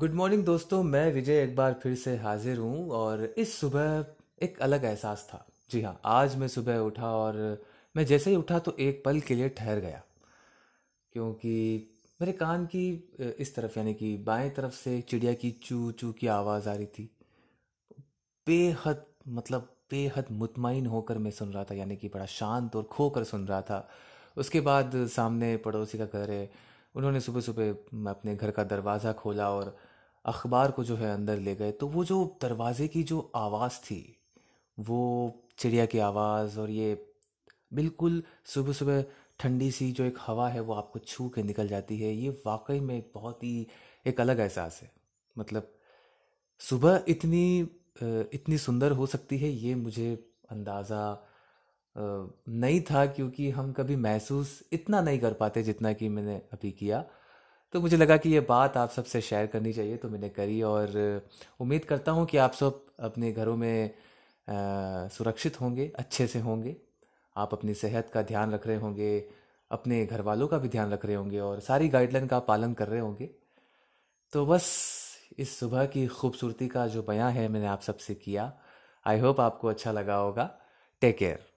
Good morning दोस्तों। मैं विजय एक बार फिर से हाजिर हूँ और इस सुबह एक अलग एहसास था। जी हाँ आज मैं सुबह उठा और मैं जैसे ही उठा तो एक पल के लिए ठहर गया, क्योंकि मेरे कान की इस तरफ़ यानी कि बाएँ तरफ़ से चिड़िया की चू चू की आवाज़ आ रही थी। बेहद मतलब बेहद मुतमईन होकर मैं सुन रहा था, यानी कि बड़ा शांत और खोकर सुन रहा था। उसके बाद सामने पड़ोसी का घर है। उन्होंने सुबह सुबह अपने घर का दरवाज़ा खोला और अखबार को जो है अंदर ले गए तो वो जो दरवाजे की जो आवाज़ थी, वो चिड़िया की आवाज़ और ये बिल्कुल सुबह सुबह ठंडी सी जो एक हवा है, वो आपको छू के निकल जाती है। ये वाकई में एक बहुत ही, एक अलग एहसास है। मतलब सुबह इतनी इतनी सुंदर हो सकती है, ये मुझे अंदाज़ा नहीं था, क्योंकि हम कभी महसूस इतना नहीं कर पाते जितना कि मैंने अभी किया। तो मुझे लगा कि ये बात आप सबसे शेयर करनी चाहिए तो मैंने करी और उम्मीद करता हूँ कि आप सब अपने घरों में आ, सुरक्षित होंगे अच्छे से होंगे। आप अपनी सेहत का ध्यान रख रहे होंगे अपने घर वालों का भी ध्यान रख रहे होंगे और सारी गाइडलाइन का पालन कर रहे होंगे। तो बस इस सुबह की खूबसूरती का जो बयां है मैंने आप सबसे किया। आई होप आपको अच्छा लगा होगा। Take care